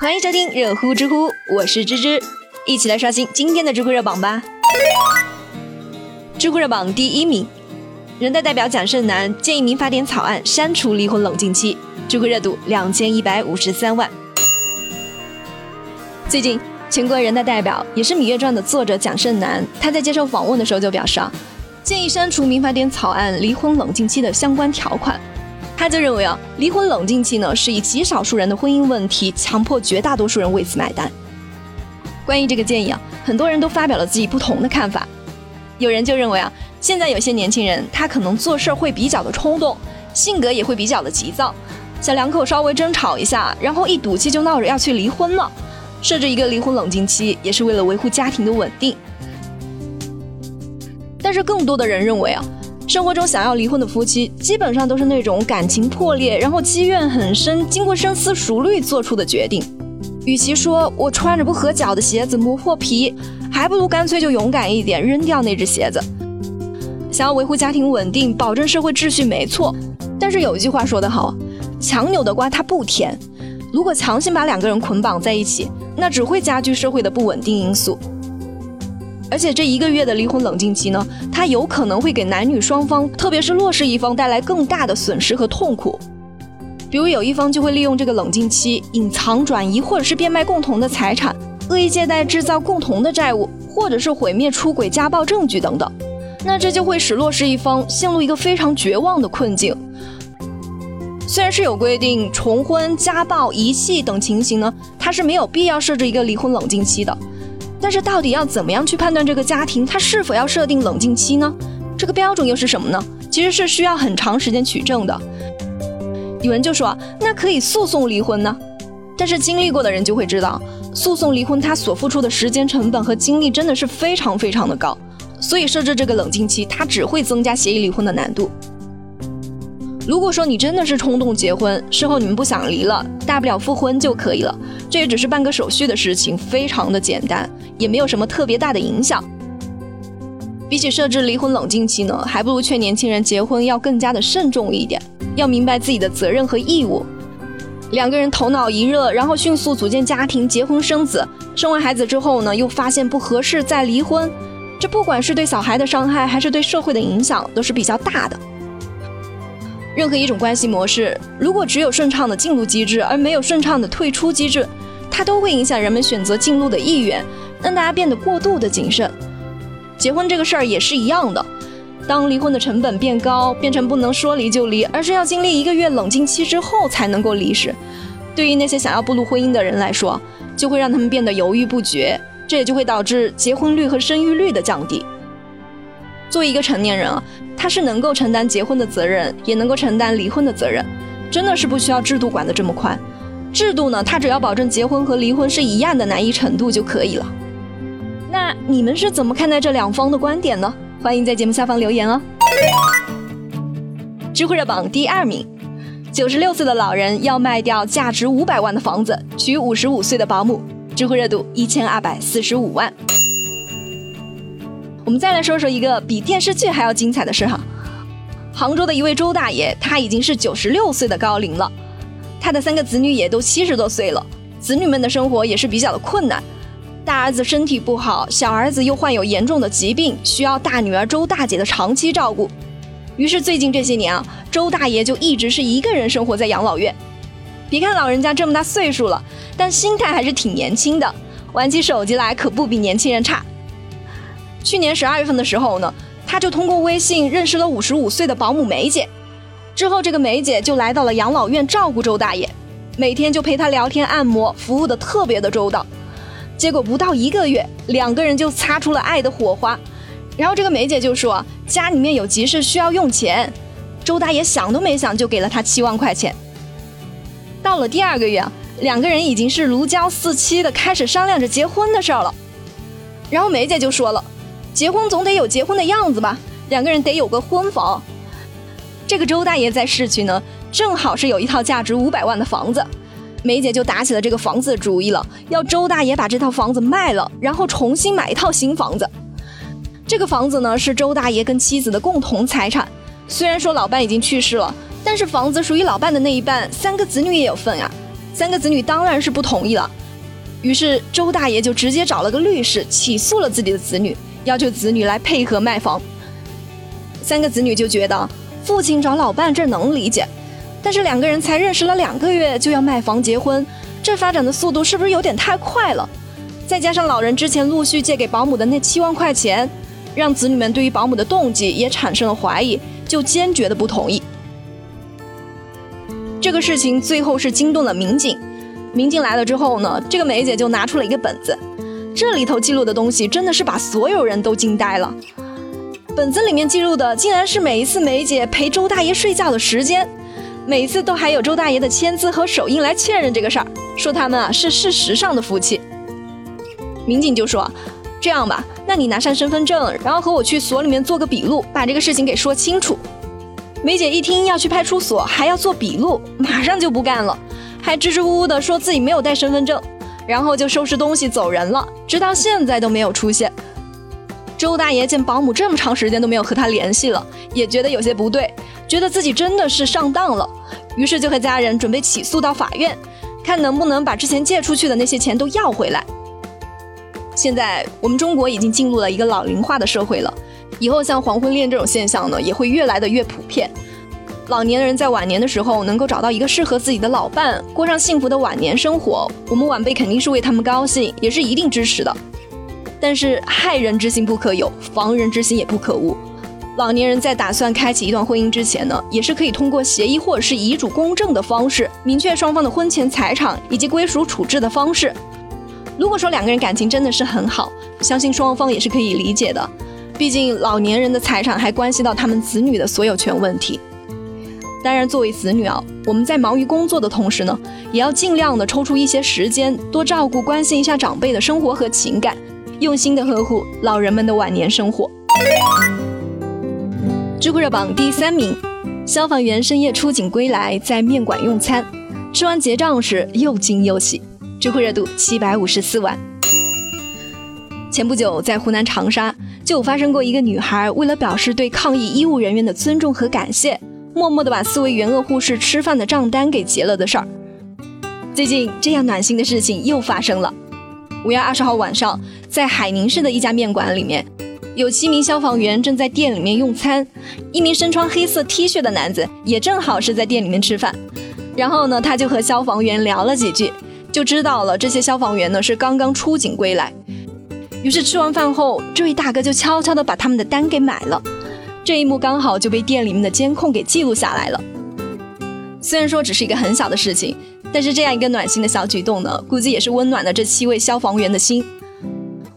欢迎收听热乎知乎，我是芝芝，一起来刷新今天的知乎热榜吧。知乎热榜第一名，人大代表蒋胜男建议民法典草案删除离婚冷静期，知乎热度两千一百五十三万。最近，全国人大代表也是《芈月传》的作者蒋胜男，他在接受访问的时候就表示啊，建议删除民法典草案离婚冷静期的相关条款。他就认为啊，离婚冷静期呢是以极少数人的婚姻问题强迫绝大多数人为此买单。关于这个建议啊，很多人都发表了自己不同的看法。有人就认为啊，现在有些年轻人他可能做事会比较的冲动，性格也会比较的急躁，小两口稍微争吵一下，然后一赌气就闹着要去离婚了。设置一个离婚冷静期，也是为了维护家庭的稳定。但是更多的人认为啊。生活中想要离婚的夫妻，基本上都是那种感情破裂，然后积怨很深，经过深思熟虑做出的决定。与其说我穿着不合脚的鞋子磨破皮，还不如干脆就勇敢一点，扔掉那只鞋子。想要维护家庭稳定，保证社会秩序，没错。但是有一句话说得好，强扭的瓜它不甜。如果强行把两个人捆绑在一起，那只会加剧社会的不稳定因素。而且这一个月的离婚冷静期呢，它有可能会给男女双方，特别是弱势一方带来更大的损失和痛苦。比如有一方就会利用这个冷静期隐藏、转移或者是变卖共同的财产，恶意借贷制造共同的债务，或者是毁灭出轨、家暴证据等等。那这就会使弱势一方陷入一个非常绝望的困境。虽然是有规定，重婚、家暴、遗弃等情形呢，它是没有必要设置一个离婚冷静期的。但是到底要怎么样去判断这个家庭他是否要设定冷静期呢？这个标准又是什么呢？其实是需要很长时间取证的。有人就说，那可以诉讼离婚呢？但是经历过的人就会知道，诉讼离婚他所付出的时间成本和精力真的是非常非常的高，所以设置这个冷静期，它只会增加协议离婚的难度。如果说你真的是冲动结婚，事后你们不想离了，大不了复婚就可以了，这也只是办个手续的事情，非常的简单，也没有什么特别大的影响。比起设置离婚冷静期呢，还不如劝年轻人结婚要更加的慎重一点，要明白自己的责任和义务。两个人头脑一热，然后迅速组建家庭，结婚生子，生完孩子之后呢，又发现不合适再离婚，这不管是对小孩的伤害，还是对社会的影响，都是比较大的。任何一种关系模式，如果只有顺畅的进入机制，而没有顺畅的退出机制，它都会影响人们选择进入的意愿，让大家变得过度的谨慎。结婚这个事儿也是一样的，当离婚的成本变高，变成不能说离就离，而是要经历一个月冷静期之后才能够离时，对于那些想要步入婚姻的人来说，就会让他们变得犹豫不决，这也就会导致结婚率和生育率的降低。作为一个成年人啊。他是能够承担结婚的责任，也能够承担离婚的责任，真的是不需要制度管得这么宽。制度呢，它只要保证结婚和离婚是一样的难易程度就可以了。那你们是怎么看待这两方的观点呢？欢迎在节目下方留言哦。知乎热榜第二名，九十六岁的老人要卖掉价值五百万的房子娶五十五岁的保姆，知乎热度一千二百四十五万。我们再来说说一个比电视剧还要精彩的事哈。杭州的一位周大爷，他已经是九十六岁的高龄了，他的三个子女也都七十多岁了，子女们的生活也是比较的困难。大儿子身体不好，小儿子又患有严重的疾病，需要大女儿周大姐的长期照顾。于是最近这些年啊，周大爷就一直是一个人生活在养老院。别看老人家这么大岁数了，但心态还是挺年轻的，玩起手机来可不比年轻人差。去年十二月份的时候呢，他就通过微信认识了五十五岁的保姆梅姐，之后这个梅姐就来到了养老院照顾周大爷，每天就陪他聊天按摩，服务的特别的周到。结果不到一个月，两个人就擦出了爱的火花。然后这个梅姐就说家里面有急事需要用钱，周大爷想都没想就给了他七万块钱。到了第二个月，两个人已经是如胶似漆的开始商量着结婚的事儿了。然后梅姐就说了。结婚总得有结婚的样子吧，两个人得有个婚房。这个周大爷在市区呢，正好是有一套价值五百万的房子，梅姐就打起了这个房子的主意了，要周大爷把这套房子卖了，然后重新买一套新房子。这个房子呢是周大爷跟妻子的共同财产，虽然说老伴已经去世了，但是房子属于老伴的那一半，三个子女也有份啊。三个子女当然是不同意了。于是周大爷就直接找了个律师起诉了自己的子女，要求子女来配合卖房。三个子女就觉得父亲找老伴这能理解，但是两个人才认识了两个月就要卖房结婚，这发展的速度是不是有点太快了？再加上老人之前陆续借给保姆的那七万块钱，让子女们对于保姆的动机也产生了怀疑，就坚决的不同意。这个事情最后是惊动了民警。民警来了之后呢，这个梅姐就拿出了一个本子，这里头记录的东西真的是把所有人都惊呆了。本子里面记录的竟然是每一次梅姐陪周大爷睡觉的时间，每一次都还有周大爷的签字和手印来确认这个事儿，说他们啊是事实上的夫妻。民警就说：“这样吧，那你拿上身份证，然后和我去所里面做个笔录，把这个事情给说清楚。”梅姐一听要去派出所，还要做笔录，马上就不干了。还支支吾吾的说自己没有带身份证，然后就收拾东西走人了，直到现在都没有出现。周大爷见保姆这么长时间都没有和他联系了，也觉得有些不对，觉得自己真的是上当了，于是就和家人准备起诉到法院，看能不能把之前借出去的那些钱都要回来。现在我们中国已经进入了一个老龄化的社会了，以后像黄昏恋这种现象呢，也会越来的越普遍。老年人在晚年的时候能够找到一个适合自己的老伴，过上幸福的晚年生活，我们晚辈肯定是为他们高兴，也是一定支持的。但是害人之心不可有，防人之心也不可无。老年人在打算开启一段婚姻之前呢，也是可以通过协议或者是遗嘱公证的方式，明确双方的婚前财产以及归属处置的方式。如果说两个人感情真的是很好，相信双方也是可以理解的。毕竟老年人的财产还关系到他们子女的所有权问题。当然，作为子女啊，我们在忙于工作的同时呢，也要尽量的抽出一些时间，多照顾、关心一下长辈的生活和情感，用心的呵护老人们的晚年生活。知乎热榜第三名，消防员深夜出警归来，在面馆用餐，吃完结账时又惊又喜。知乎热度七百五十四万。前不久，在湖南长沙就发生过一个女孩为了表示对抗疫医务人员的尊重和感谢。默默地把四位援鄂护士吃饭的账单给结了的事儿。最近这样暖心的事情又发生了。五月二十号晚上，在海宁市的一家面馆里面，有七名消防员正在店里面用餐，一名身穿黑色 T 恤的男子也正好是在店里面吃饭。然后呢，他就和消防员聊了几句，就知道了这些消防员呢是刚刚出警归来。于是吃完饭后，这位大哥就悄悄地把他们的单给买了。这一幕刚好就被店里面的监控给记录下来了。虽然说只是一个很小的事情，但是这样一个暖心的小举动呢，估计也是温暖了这七位消防员的心。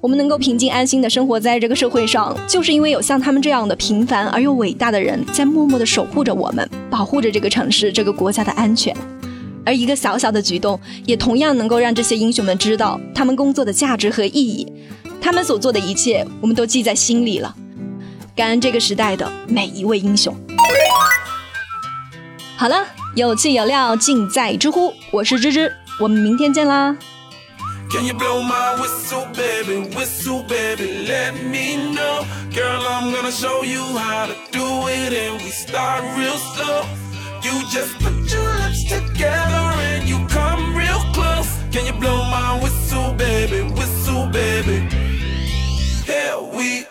我们能够平静安心的生活在这个社会上，就是因为有像他们这样的平凡而又伟大的人在默默的守护着我们，保护着这个城市、这个国家的安全。而一个小小的举动，也同样能够让这些英雄们知道他们工作的价值和意义。他们所做的一切，我们都记在心里了。感恩这个时代的每一位英雄。好了，有趣有料尽在知乎，我是芝芝，我们明天见啦。Can you blow my whistle, baby? Whistle, baby, let me know. Girl, I'm gonna show you how to do it, and we start real slow. You just put your lips together and you come real close. Can you blow my whistle, baby? Whistle, baby. We.